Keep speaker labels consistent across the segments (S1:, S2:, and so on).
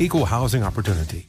S1: equal housing opportunity.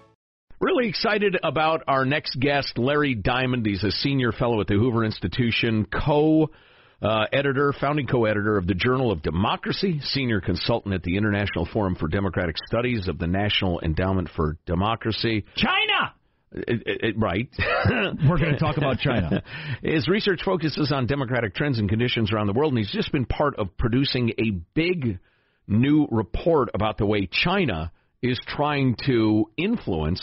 S2: Really excited about our next guest, Larry Diamond. He's a senior fellow at the Hoover Institution, co uh, editor, founding co editor of the Journal of Democracy, senior consultant at the International Forum for Democratic Studies of the National Endowment for Democracy.
S3: China!
S2: It, it, it, right.
S3: We're going to talk about China.
S2: His research focuses on democratic trends and conditions around the world, and he's just been part of producing a big new report about the way China is trying to influence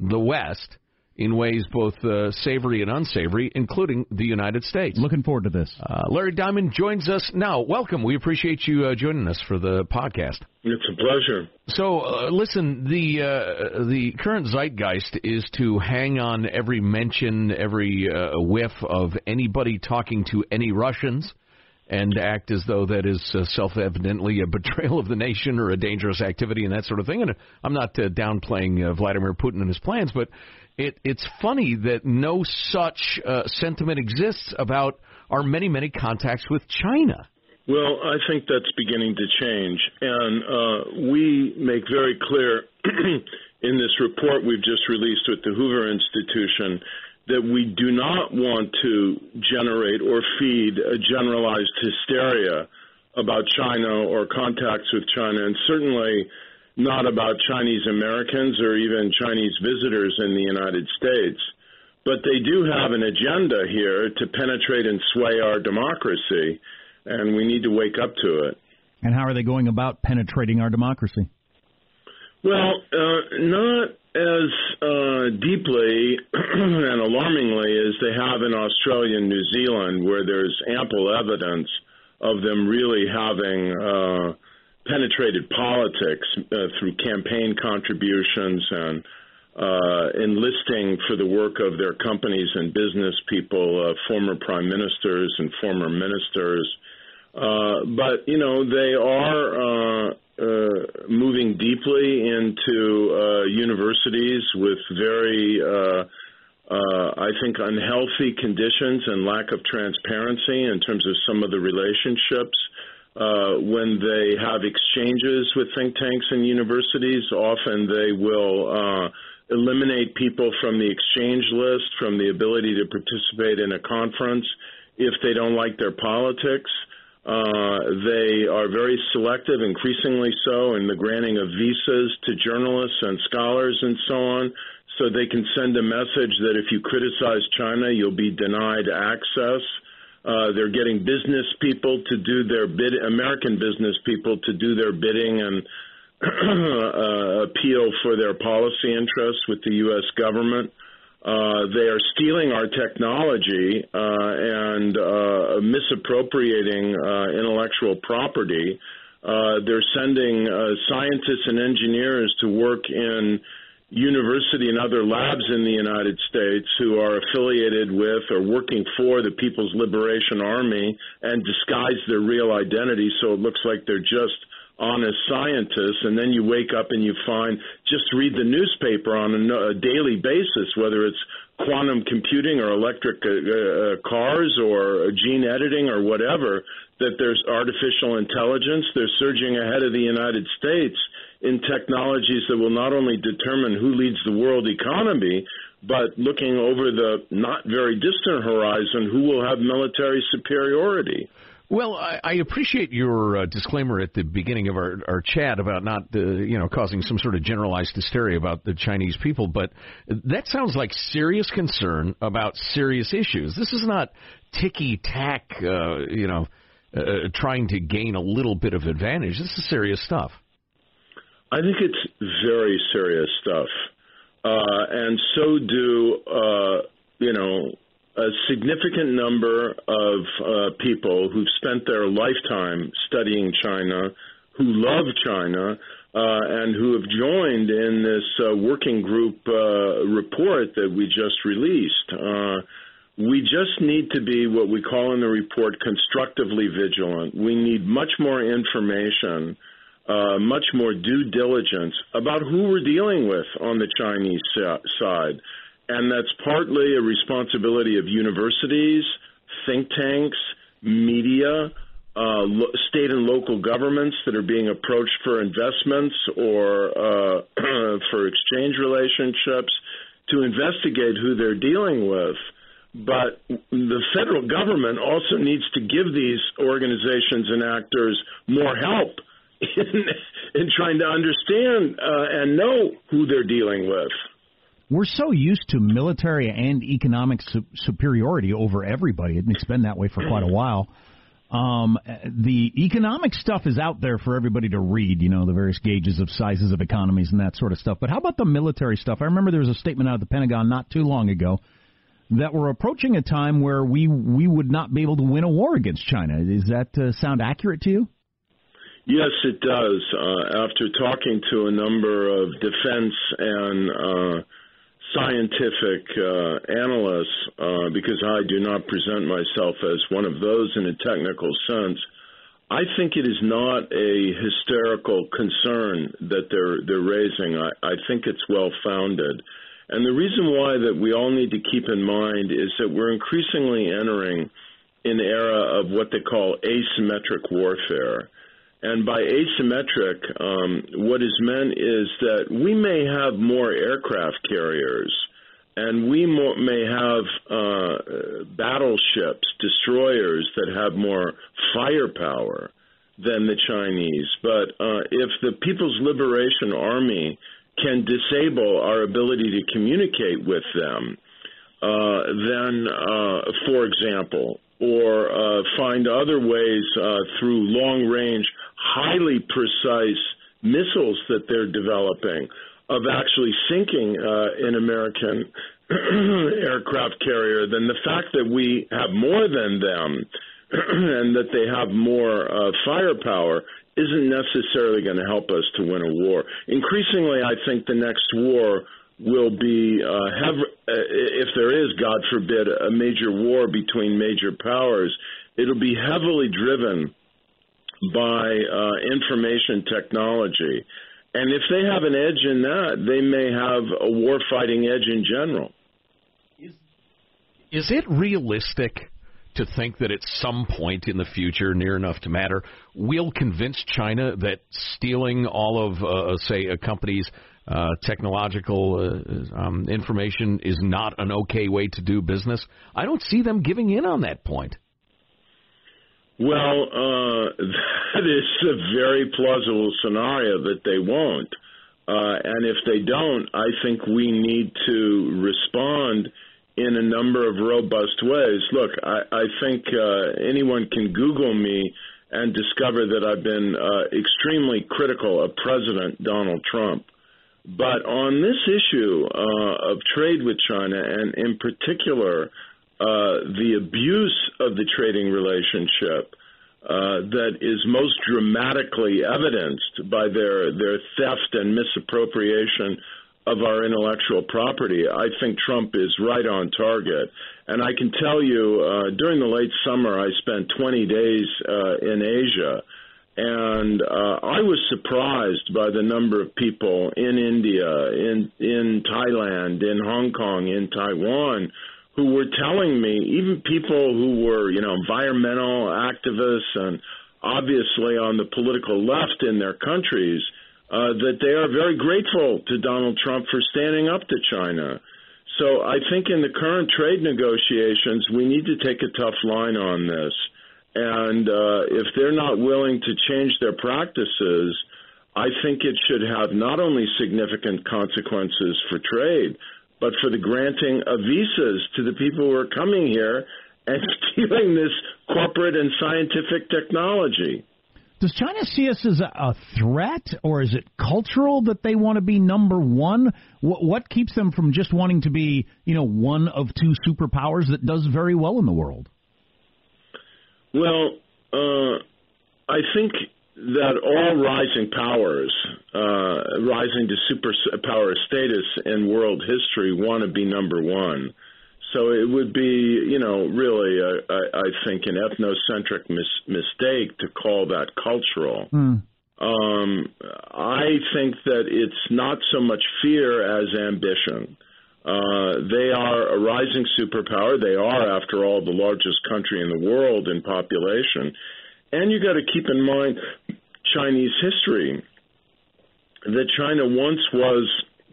S2: the West in ways both uh, savory and unsavory, including the United States.
S3: Looking forward to this.
S2: Uh, Larry Diamond joins us now. Welcome. We appreciate you uh, joining us for the podcast.
S4: It's a pleasure.
S2: So, uh, listen, the uh, the current zeitgeist is to hang on every mention, every uh, whiff of anybody talking to any Russians and act as though that is uh, self-evidently a betrayal of the nation or a dangerous activity and that sort of thing. And I'm not uh, downplaying uh, Vladimir Putin and his plans, but it, it's funny that no such uh, sentiment exists about our many, many contacts with China.
S4: Well, I think that's beginning to change, and uh, we make very clear in this report we've just released with the Hoover Institution that we do not want to generate or feed a generalized hysteria about China or contacts with China, and certainly not about Chinese Americans or even Chinese visitors in the United States. But they do have an agenda here to penetrate and sway our democracy, and we need to wake up to it.
S3: And how are they going about penetrating our democracy?
S4: Well, uh, not as uh, deeply and alarmingly as they have in Australia and New Zealand, where there's ample evidence of them really having uh, penetrated politics uh, through campaign contributions and uh, enlisting for the work of their companies and business people, uh, former prime ministers and former ministers. Uh, but you know they are uh, moving deeply into uh, universities with very, uh, uh, I think, unhealthy conditions and lack of transparency in terms of some of the relationships. Uh, when they have exchanges with think tanks and universities, often they will uh, eliminate people from the exchange list, from the ability to participate in a conference if they don't like their politics. Uh, they are very selective, increasingly so, in the granting of visas to journalists and scholars and so on. So they can send a message that if you criticize China, you'll be denied access. Uh, they're getting business people to do their bid, American business people to do their bidding and uh, appeal for their policy interests with the U.S. government. Uh, they are stealing our technology uh, and uh, misappropriating uh, intellectual property. Uh, they're sending uh, scientists and engineers to work in university and other labs in the United States who are affiliated with or working for the People's Liberation Army and disguise their real identity so it looks like they're just honest scientists, and then you wake up and you find just read the newspaper on a, a daily basis, whether it's quantum computing or electric uh, uh, cars or gene editing or whatever, that there's artificial intelligence. They're surging ahead of the United States in technologies that will not only determine who leads the world economy, but looking over the not very distant horizon, who will have military superiority.
S2: Well, I, I appreciate your uh, disclaimer at the beginning of our, our chat about not, uh, you know, causing some sort of generalized hysteria about the Chinese people, but that sounds like serious concern about serious issues. This is not ticky tack, uh, you know, uh, trying to gain a little bit of advantage. This is serious stuff.
S4: I think it's very serious stuff, uh, and so do, uh, you know a significant number of uh, people who've spent their lifetime studying China, who love China, uh, and who have joined in this uh, working group uh, report that we just released. Uh, we just need to be what we call in the report constructively vigilant. We need much more information. Uh, much more due diligence about who we're dealing with on the Chinese side and that's partly a responsibility of universities, think tanks, media, uh, lo- state and local governments that are being approached for investments or uh, for exchange relationships to investigate who they're dealing with. But the federal government also needs to give these organizations and actors more help in, in trying to understand uh, and know who they're dealing with
S3: we're so used to military and economic su- superiority over everybody, it's been that way for quite a while. Um, the economic stuff is out there for everybody to read, you know, the various gauges of sizes of economies and that sort of stuff. But how about the military stuff? I remember there was a statement out of the Pentagon not too long ago that we're approaching a time where we we would not be able to win a war against China. Does that uh, sound accurate to you?
S4: Yes, it does. Uh, after talking to a number of defense and uh, scientific uh, analysts, uh, because I do not present myself as one of those in a technical sense. I think it is not a hysterical concern that they're they're raising. I, I think it's well founded. And the reason why that we all need to keep in mind is that we're increasingly entering an era of what they call asymmetric warfare. And by asymmetric, um, what is meant is that we may have more aircraft carriers and we may have uh, battleships, destroyers that have more firepower than the Chinese. But uh, if the People's Liberation Army can disable our ability to communicate with them, uh, then, uh, for example, or uh, find other ways uh, through long range highly precise missiles that they're developing of actually sinking uh, an American aircraft carrier, then the fact that we have more than them and that they have more uh, firepower isn't necessarily going to help us to win a war. Increasingly, I think the next war will be uh, have, uh, if there is, God forbid, a major war between major powers. It'll be heavily driven by uh, information technology. And if they have an edge in that, they may have a war fighting edge in general.
S2: Is, is it realistic to think that at some point in the future, near enough to matter, we'll convince China that stealing all of, uh, say, a company's uh, technological uh, um, information is not an okay way to do business. I don't see them giving in on that point.
S4: Well, uh, that is a very plausible scenario that they won't. Uh, and if they don't, I think we need to respond in a number of robust ways. Look, I, I think uh, anyone can Google me and discover that I've been uh, extremely critical of President Donald Trump. But on this issue uh, of trade with China, and in particular, uh, the abuse of the trading relationship uh, that is most dramatically evidenced by their, their theft and misappropriation of our intellectual property, I think Trump is right on target. And I can tell you, uh, during the late summer, I spent 20 days uh, in Asia, and uh, I was surprised by the number of people in India, in in Thailand, in Hong Kong, in Taiwan, who were telling me, even people who were, you know, environmental activists and obviously on the political left in their countries uh, that they are very grateful to Donald Trump for standing up to China. So I think in the current trade negotiations, we need to take a tough line on this. And uh, if they're not willing to change their practices, I think it should have not only significant consequences for trade, but for the granting of visas to the people who are coming here and stealing this corporate and scientific technology.
S3: Does China see us as a, threat, or is it cultural that they want to be number one? What, what keeps them from just wanting to be, you know, one of two superpowers that does very well in the world?
S4: Well, uh, I think that all rising powers, uh, rising to superpower status in world history, want to be number one. So it would be, you know, really, a, I, I think, an ethnocentric mis- mistake to call that cultural. Mm. Um, I think that it's not so much fear as ambition. Uh, they are a rising superpower. They are, after all, the largest country in the world in population. And you got to keep in mind Chinese history. That China once was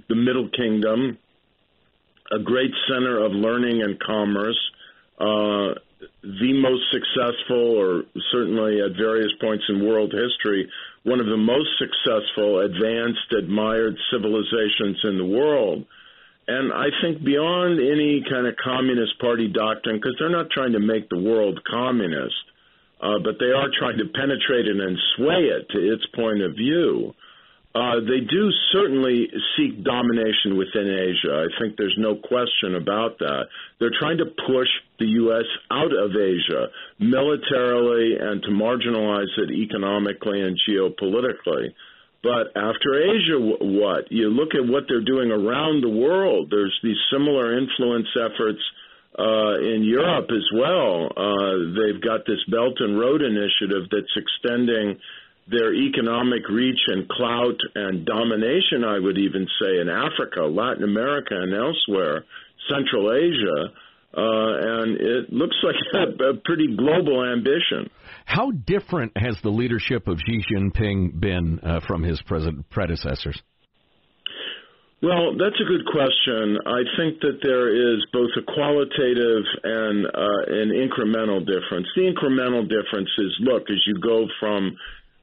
S4: the Middle Kingdom, a great center of learning and commerce, uh, the most successful, or certainly at various points in world history, one of the most successful, advanced, admired civilizations in the world. And I think beyond any kind of Communist Party doctrine, because they're not trying to make the world communist, uh, but they are trying to penetrate it and sway it to its point of view. Uh, they do certainly seek domination within Asia. I think there's no question about that. They're trying to push the U.S. out of Asia militarily and to marginalize it economically and geopolitically. But after Asia, what? You look at what they're doing around the world. There's these similar influence efforts uh, in Europe as well. Uh, they've got this Belt and Road Initiative that's extending their economic reach and clout and domination, I would even say, in Africa, Latin America, and elsewhere, Central Asia. Uh, and it looks like a, a pretty global ambition.
S2: How different has the leadership of Xi Jinping been uh, from his predecessors?
S4: Well, that's a good question. I think that there is both a qualitative and uh, an incremental difference. The incremental difference is look, as you go from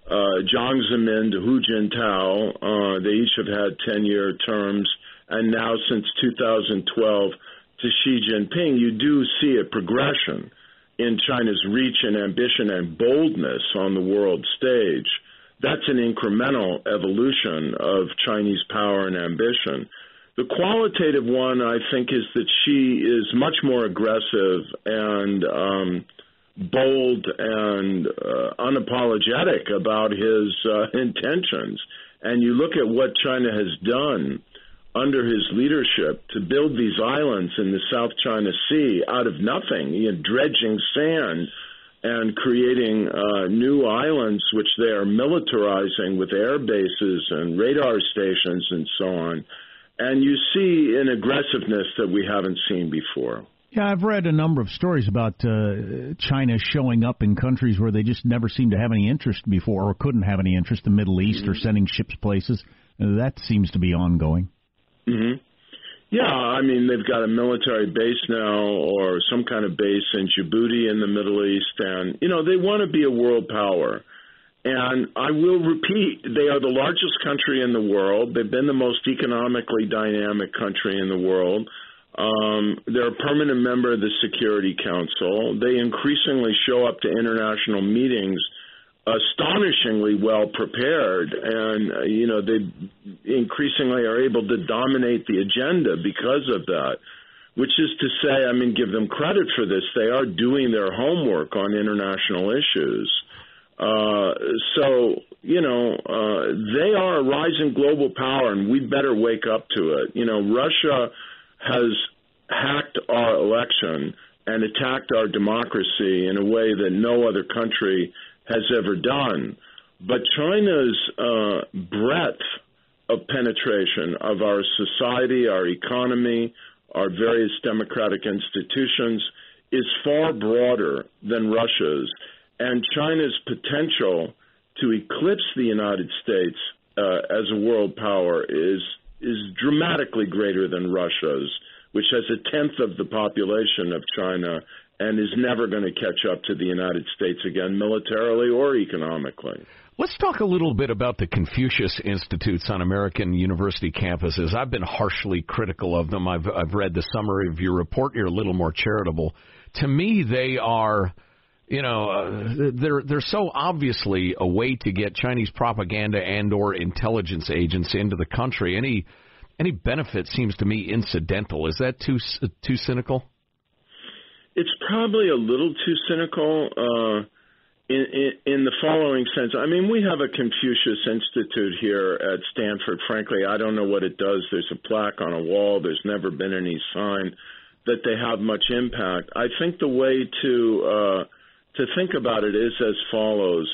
S4: uh, Jiang Zemin to Hu Jintao. Uh, they each have had 10 year terms. And now, since 2012, to Xi Jinping, you do see a progression in China's reach and ambition and boldness on the world stage. That's an incremental evolution of Chinese power and ambition. The qualitative one, I think, is that Xi is much more aggressive and um, bold and uh, unapologetic about his uh, intentions. And you look at what China has done under his leadership to build these islands in the South China Sea out of nothing, you know, dredging sand and creating uh, new islands, which they are militarizing with air bases and radar stations and so on. And you see an aggressiveness that we haven't seen before.
S3: Yeah, I've read a number of stories about uh, China showing up in countries where they just never seemed to have any interest before or couldn't have any interest, the Middle East, mm-hmm. or sending ships places. That seems to be ongoing.
S4: Mm-hmm. Yeah, I mean they've got a military base now, or some kind of base in Djibouti in the Middle East, and you know they want to be a world power. And I will repeat, they are the largest country in the world. They've been the most economically dynamic country in the world. Um, they're a permanent member of the Security Council. They increasingly show up to international meetings astonishingly well prepared, and uh, you know they increasingly are able to dominate the agenda because of that. Which is to say, I mean, give them credit for this. They are doing their homework on international issues. Uh, so, you know, uh, they are a rising global power, and we better wake up to it. You know, Russia has hacked our election and attacked our democracy in a way that no other country has ever done. But China's uh, breadth of penetration of our society, our economy, our various democratic institutions is far broader than Russia's. And China's potential to eclipse the United States uh, as a world power is is dramatically greater than Russia's, which has a tenth of the population of China and is never going to catch up to the United States again, militarily or economically.
S2: Let's talk a little bit about the Confucius Institutes on American university campuses. I've been harshly critical of them. I've, I've read the summary of your report. You're a little more charitable. To me, they are, you know, uh, they're they're so obviously a way to get Chinese propaganda and or intelligence agents into the country. Any any benefit seems to me incidental. Is that too too cynical?
S4: It's probably a little too cynical uh, in, in, in the following sense. I mean, we have a Confucius Institute here at Stanford. Frankly, I don't know what it does. There's a plaque on a wall. There's never been any sign that they have much impact. I think the way to uh, to think about it is as follows: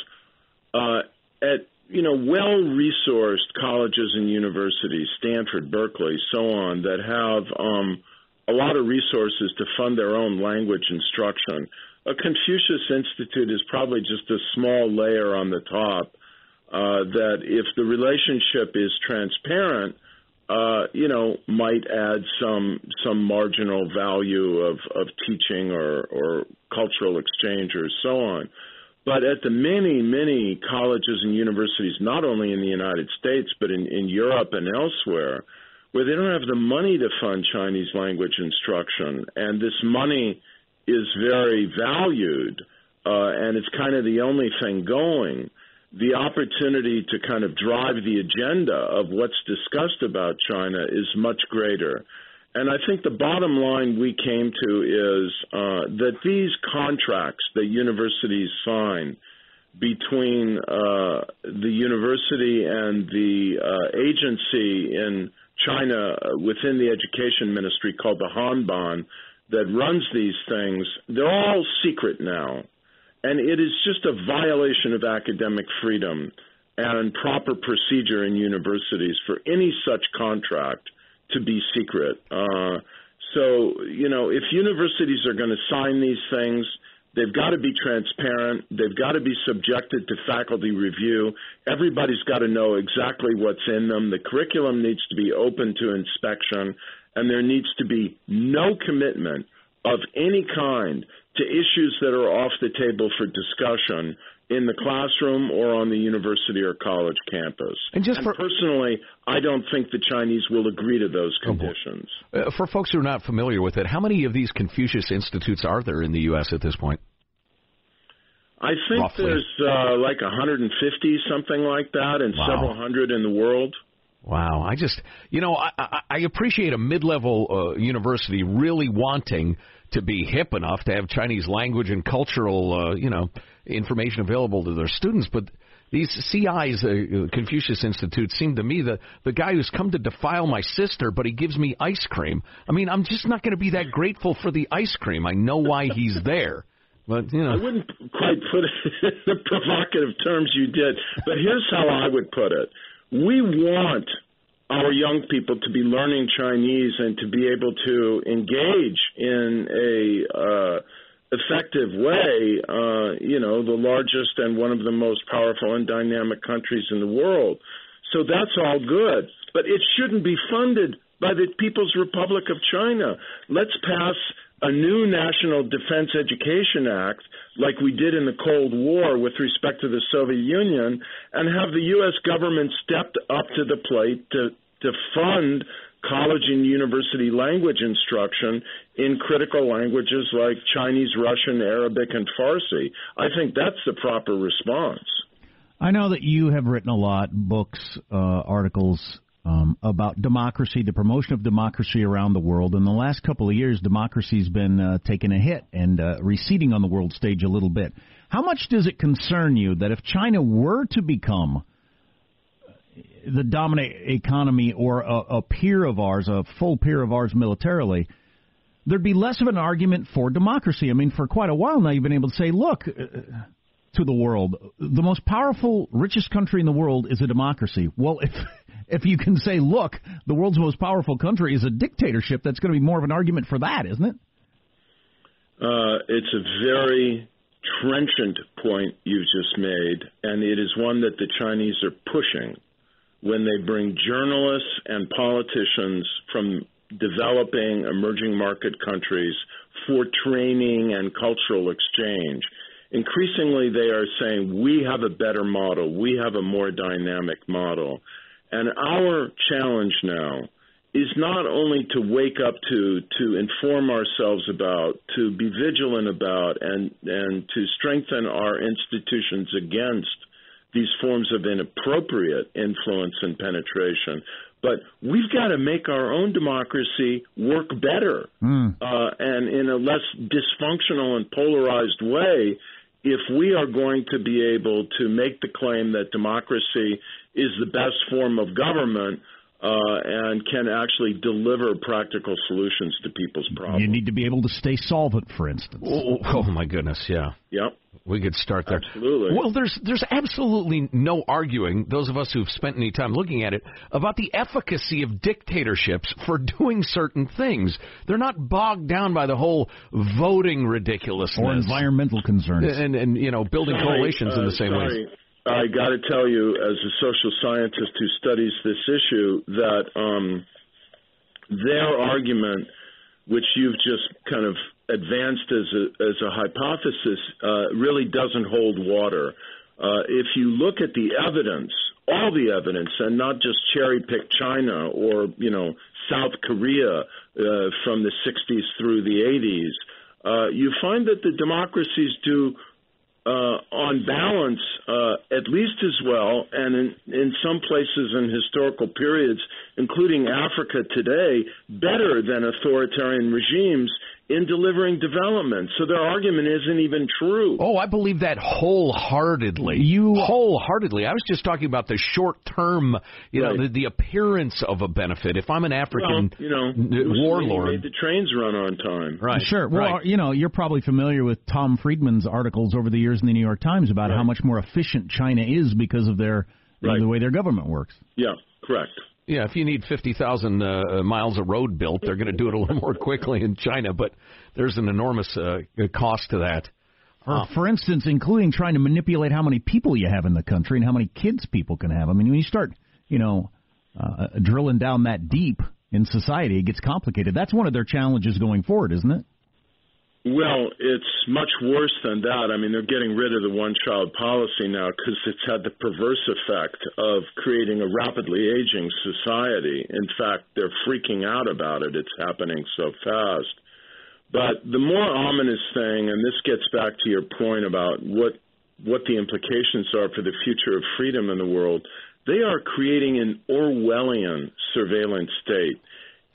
S4: uh, at you know well-resourced colleges and universities, Stanford, Berkeley, so on, that have um, a lot of resources to fund their own language instruction. A Confucius Institute is probably just a small layer on the top uh, that, if the relationship is transparent, uh, you know, might add some some marginal value of, of teaching or, or cultural exchange or so on. But at the many, many colleges and universities, not only in the United States, but in, in Europe and elsewhere, where they don't have the money to fund Chinese language instruction, and this money is very valued, uh, and it's kind of the only thing going. The opportunity to kind of drive the agenda of what's discussed about China is much greater. And I think the bottom line we came to is uh, that these contracts that universities sign between uh, the university and the uh, agency in China uh, within the education ministry called the Hanban that runs these things, they're all secret now. And it is just a violation of academic freedom and proper procedure in universities for any such contract to be secret. Uh, so, you know, if universities are going to sign these things, They've got to be transparent. They've got to be subjected to faculty review. Everybody's got to know exactly what's in them. The curriculum needs to be open to inspection, and there needs to be no commitment of any kind to issues that are off the table for discussion in the classroom or on the university or college campus.
S2: And just for,
S4: personally, I don't think the Chinese will agree to those conditions.
S2: Uh, for folks who are not familiar with it, how many of these Confucius institutes are there in the U.S. at this point?
S4: I think
S2: Roughly.
S4: there's uh, like 150, something like that, and
S2: wow.
S4: several hundred in the world.
S2: Wow, I just, you know, I, I, I appreciate a mid-level uh, university really wanting to be hip enough to have Chinese language and cultural, uh, you know, information available to their students, but these CIs, uh, Confucius Institute, seem to me the the guy who's come to defile my sister, but he gives me ice cream. I mean, I'm just not going to be that grateful for the ice cream. I know why he's there. But you know,
S4: I wouldn't quite put it in the provocative terms you did, but here's how I would put it: We want our young people to be learning Chinese and to be able to engage in a uh, effective way. Uh, you know, the largest and one of the most powerful and dynamic countries in the world. So that's all good. But it shouldn't be funded by the People's Republic of China. Let's pass a new National Defense Education Act, like we did in the Cold War with respect to the Soviet Union, and have the U.S. government stepped up to the plate to, to fund college and university language instruction in critical languages like Chinese, Russian, Arabic, and Farsi. I think that's the proper response.
S3: I know that you have written a lot, books, uh, articles um, about democracy, the promotion of democracy around the world. In the last couple of years, democracy's been uh, taking a hit and uh, receding on the world stage a little bit. How much does it concern you that if China were to become the dominant economy or a, a peer of ours, a full peer of ours militarily, there'd be less of an argument for democracy. I mean, for quite a while now, you've been able to say, look, uh, to the world, the most powerful, richest country in the world is a democracy. Well, if if you can say, look, the world's most powerful country is a dictatorship, that's going to be more of an argument for that, isn't it?
S4: Uh, it's a very trenchant point you've just made, and it is one that the Chinese are pushing when they bring journalists and politicians from developing emerging market countries for training and cultural exchange. Increasingly, they are saying, we have a better model, we have a more dynamic model. And our challenge now is not only to wake up to, to inform ourselves about, to be vigilant about, and, and to strengthen our institutions against these forms of inappropriate influence and penetration. But we've got to make our own democracy work better mm. uh, and in a less dysfunctional and polarized way if we are going to be able to make the claim that democracy is the best form of government uh, and can actually deliver practical solutions to people's problems.
S3: You need to be able to stay solvent, for instance.
S2: Oh, oh my goodness, yeah.
S4: Yep.
S2: We could start there.
S4: Absolutely.
S2: Well, there's there's absolutely no arguing, those of us who've spent any time looking at it, about the efficacy of dictatorships for doing certain things. They're not bogged down by the whole voting ridiculousness
S3: or environmental concerns,
S2: and and you know building
S4: sorry,
S2: coalitions
S4: uh,
S2: in the same
S4: sorry.
S2: way.
S4: I got to tell you, as a social scientist who studies this issue, that um, their argument, which you've just kind of advanced as a, as a hypothesis, uh, really doesn't hold water. Uh, if you look at the evidence, all the evidence, and not just cherry pick China or you know South Korea uh, from the 60s through the 80s, uh, you find that the democracies do uh, on balance, uh, at least as well, and in, in some places in historical periods, including Africa today, better than authoritarian regimes in delivering development. So their argument isn't even true.
S2: Oh, I believe that wholeheartedly.
S3: You
S2: wholeheartedly. I was just talking about the short term, you
S4: right.
S2: know, the, the, appearance of a benefit. If I'm an African
S4: well, you know,
S2: warlord,
S4: made the trains run on time.
S2: Right.
S3: Sure. Well,
S2: right.
S3: you know, you're probably familiar with Tom Friedman's articles over the years in the New York Times about
S4: right.
S3: how much more efficient China is because of their
S4: right.
S3: the way their government works.
S4: Yeah, correct.
S2: Yeah, if you need 50,000 uh, miles of road built, they're going to do it a little more quickly in China, but there's an enormous uh, cost to that.
S3: For, uh, for instance, including trying to manipulate how many people you have in the country and how many kids people can have. I mean, when you start, you know, uh, drilling down that deep in society, it gets complicated. That's one of their challenges going forward, isn't it?
S4: Well, it's much worse than that. I mean, they're getting rid of the one child policy now because it's had the perverse effect of creating a rapidly aging society. In fact, they're freaking out about it. It's happening so fast. But the more ominous thing, and this gets back to your point about what what the implications are for the future of freedom in the world, they are creating an Orwellian surveillance state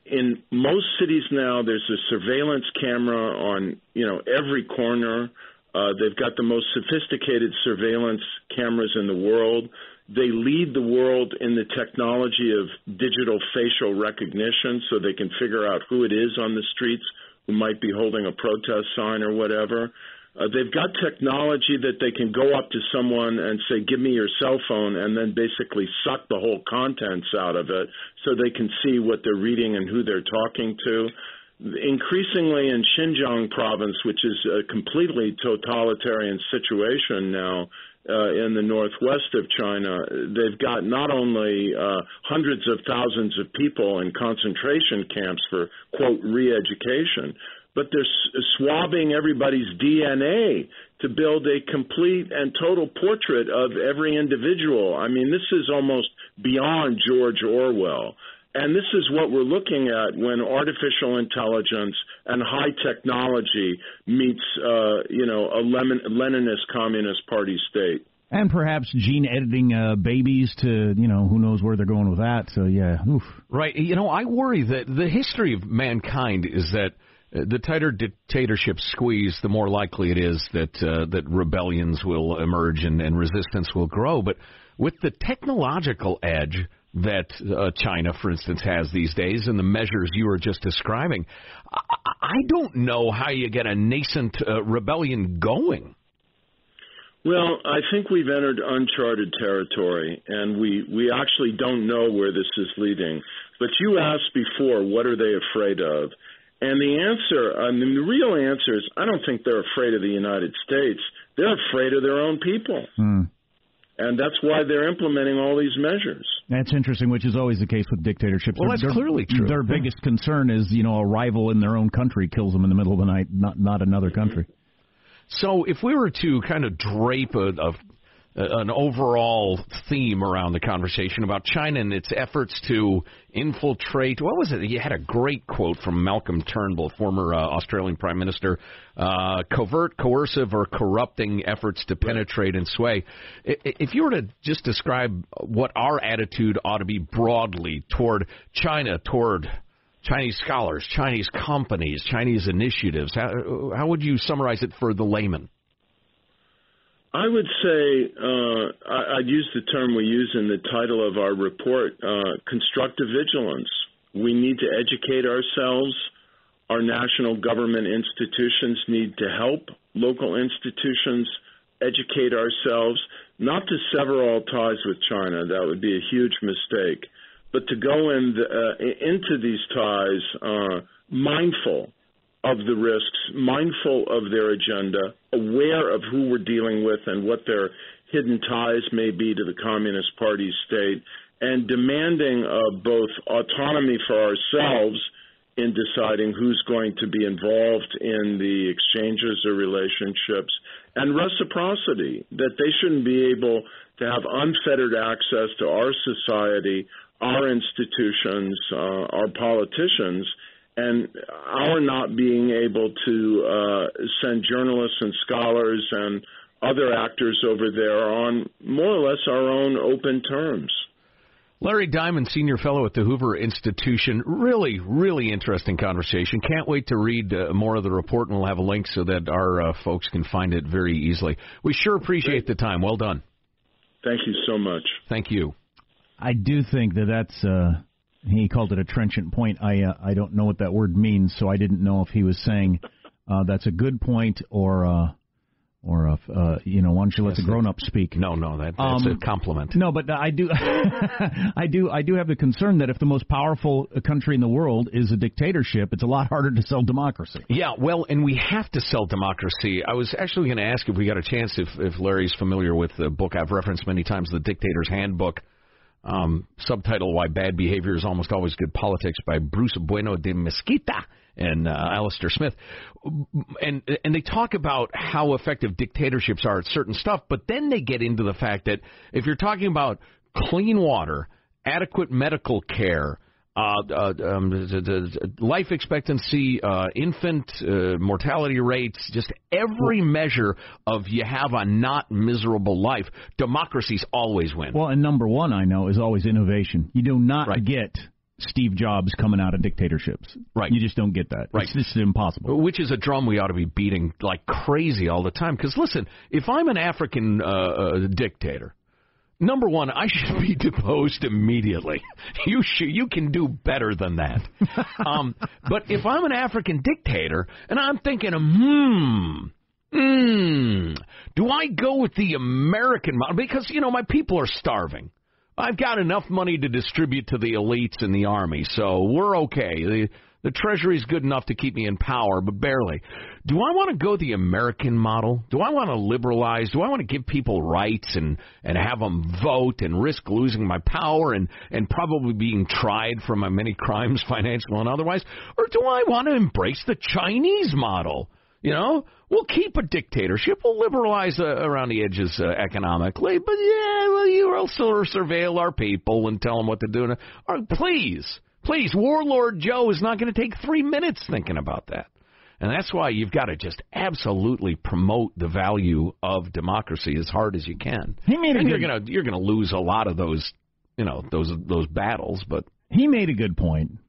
S4: in most cities now, there's a surveillance camera on you know every corner. Uh, they've got the most sophisticated surveillance cameras in the world. They lead the world in the technology of digital facial recognition, so they can figure out who it is on the streets who might be holding a protest sign or whatever. Uh, they've got technology that they can go up to someone and say, "Give me your cell phone," and then basically suck the whole contents out of it, so they can see what they're reading and who they're talking to. increasingly in Xinjiang province, which is a completely totalitarian situation now uh, in the northwest of China, they've got not only uh, hundreds of thousands of people in concentration camps for, quote, re education, but they're swabbing everybody's DNA to build a complete and total portrait of every individual. I mean, this is almost beyond George Orwell. And this is what we're looking at when artificial intelligence and high technology meets, uh, you know, a Leninist Communist Party state.
S3: And perhaps gene editing uh, babies to, you know, who knows where they're going with that. So, yeah, oof.
S2: Right. You know, I worry that the history of mankind is that the tighter dictatorships squeeze, the more likely it is that uh, that rebellions will emerge and, and resistance will grow. But with the technological edge that uh, China, for instance, has these days, and the measures you were just describing, I, I don't know how you get a nascent uh, rebellion going.
S4: Well, I think we've entered uncharted territory, and we, we actually don't know where this is leading. But you asked before, what are they afraid of? And the answer, I mean, the real answer is I don't think they're afraid of the United States. They're afraid of their own people.
S3: Hmm.
S4: And that's why they're implementing all these measures.
S3: That's interesting, which is always the case with dictatorships.
S2: Well, that's
S3: their,
S2: clearly true.
S3: Their biggest concern is, you know, a rival in their own country kills them in the middle of the night, not not another country.
S2: So, if we were to kind of drape a, a an overall theme around the conversation about China and its efforts to infiltrate. What was it? You had a great quote from Malcolm Turnbull, former uh, Australian Prime Minister. Uh, covert, coercive, or corrupting efforts to penetrate and sway. If you were to just describe what our attitude ought to be broadly toward China, toward Chinese scholars, Chinese companies, Chinese initiatives, how, how would you summarize it for the layman?
S4: I would say uh, I, I'd use the term we use in the title of our report uh, constructive vigilance. We need to educate ourselves. Our national government institutions need to help local institutions educate ourselves, not to sever all ties with China. That would be a huge mistake. But to go in the, uh, into these ties uh, mindful of the risks, mindful of their agenda, aware of who we're dealing with and what their hidden ties may be to the Communist Party state, and demanding both autonomy for ourselves in deciding who's going to be involved in the exchanges or relationships, and reciprocity, that they shouldn't be able to have unfettered access to our society, our institutions, uh, our politicians, and our not being able to uh, send journalists and scholars and other actors over there on more or less our own open terms.
S2: Larry Diamond, Senior Fellow at the Hoover Institution. Really, really interesting conversation. Can't wait to read uh, more of the report, and we'll have a link so that our uh, folks can find it very easily. We sure appreciate Great. the time. Well done.
S4: Thank you so much.
S2: Thank you.
S3: I do think that that's uh, he called it a trenchant point. I uh, I don't know what that word means, so I didn't know if he was saying uh, that's a good point or uh, or uh, uh, you know, why don't you let yes, the grown up speak?
S2: No, no, that, that's um, a compliment.
S3: No, but I do, I do, I do have the concern that if the most powerful country in the world is a dictatorship, it's a lot harder to sell democracy.
S2: Yeah, well, and we have to sell democracy. I was actually going to ask if we got a chance if if Larry's familiar with the book I've referenced many times, The Dictator's Handbook um, subtitle Why Bad Behavior is Almost Always Good Politics by Bruce Bueno de Mesquita and uh, Alastair Smith. And, and they talk about how effective dictatorships are at certain stuff, but then they get into the fact that if you're talking about clean water, adequate medical care, uh, uh, um, the, the life expectancy, uh, infant uh, mortality rates, just every measure of you have a not miserable life. Democracies always win.
S3: Well, and number one I know is always innovation. You do not right. get Steve Jobs coming out of dictatorships.
S2: Right.
S3: You just don't get that.
S2: Right.
S3: It's just impossible.
S2: Which is a drum we ought to be beating like crazy all the time. Because listen, if I'm an African uh, uh, dictator Number one, I should be deposed immediately. You should, you can do better than that. um, but if I'm an African dictator and I'm thinking, hmm, hmm, do I go with the American model? Because you know my people are starving. I've got enough money to distribute to the elites in the army, so we're okay. The The Treasury's good enough to keep me in power, but barely. Do I want to go the American model? Do I want to liberalize? Do I want to give people rights and and have them vote and risk losing my power and and probably being tried for my many crimes, financial and otherwise? Or do I want to embrace the Chinese model? You know, we'll keep a dictatorship. We'll liberalize uh, around the edges uh, economically, but yeah, well, you also surveil our people and tell them what to do. Or, please, please, Warlord Joe is not going to take three minutes thinking about that. And that's why you've got to just absolutely promote the value of democracy as hard as you can.
S3: He made a
S2: and you're gonna you're gonna lose a lot of those, you know, those those battles, but
S3: he made a good point.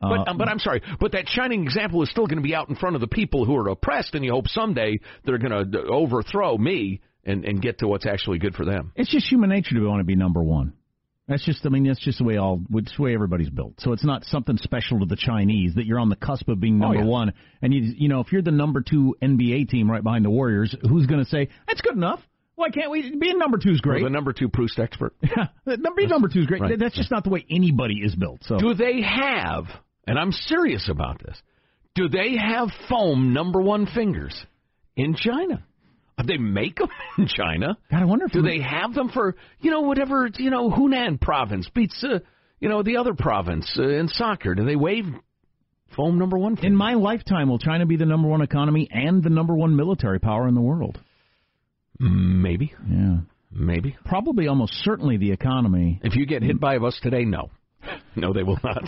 S2: but,
S3: Uh,
S2: but I'm sorry, but that shining example is still going to be out in front of the people who are oppressed, and you hope someday they're going to overthrow me and, and get to what's actually good for them.
S3: It's just human nature to want to be number one. That's just, I mean, that's just the way all, it's the way everybody's built. So it's not something special to the Chinese that you're on the cusp of being oh, number
S2: Oh, yeah.
S3: one. And you, you know, if you're the number two NBA team right behind the Warriors, who's going to say that's good enough? Why can't we? Being number two is great.
S2: Well, the number two Proust expert.
S3: Yeah, number number two is great.
S2: Right.
S3: That's just not the way anybody is built. So
S2: Do they have, and I'm serious about this, do they have foam number one fingers in China? They make them in China?
S3: God, I wonder if
S2: Do they have them for you know whatever you know Hunan province beats uh, you know the other province uh, in soccer? Do they wave foam number one?
S3: in my lifetime will China be the number one economy and the number one military power in the world?
S2: Maybe,
S3: Yeah,
S2: maybe.
S3: probably almost certainly the economy.
S2: If you get hit by a bus today, no, no, they will not.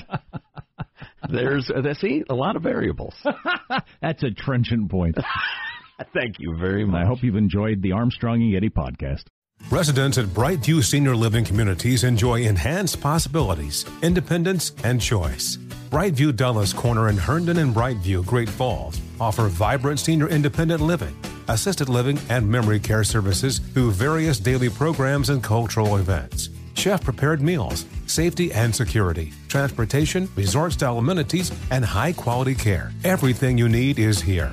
S2: There's uh, see a lot of variables.
S3: That's a trenchant point.
S2: Thank you very much.
S3: I hope you've enjoyed the Armstrong and Getty podcast.
S1: Residents at Brightview Senior Living Communities enjoy enhanced possibilities, independence, and choice. Brightview Dulles Corner in Herndon and Brightview, Great Falls, offer vibrant senior independent living, assisted living, and memory care services through various daily programs and cultural events. Chef prepared meals, safety and security, transportation, resort style amenities, and high quality care. Everything you need is here.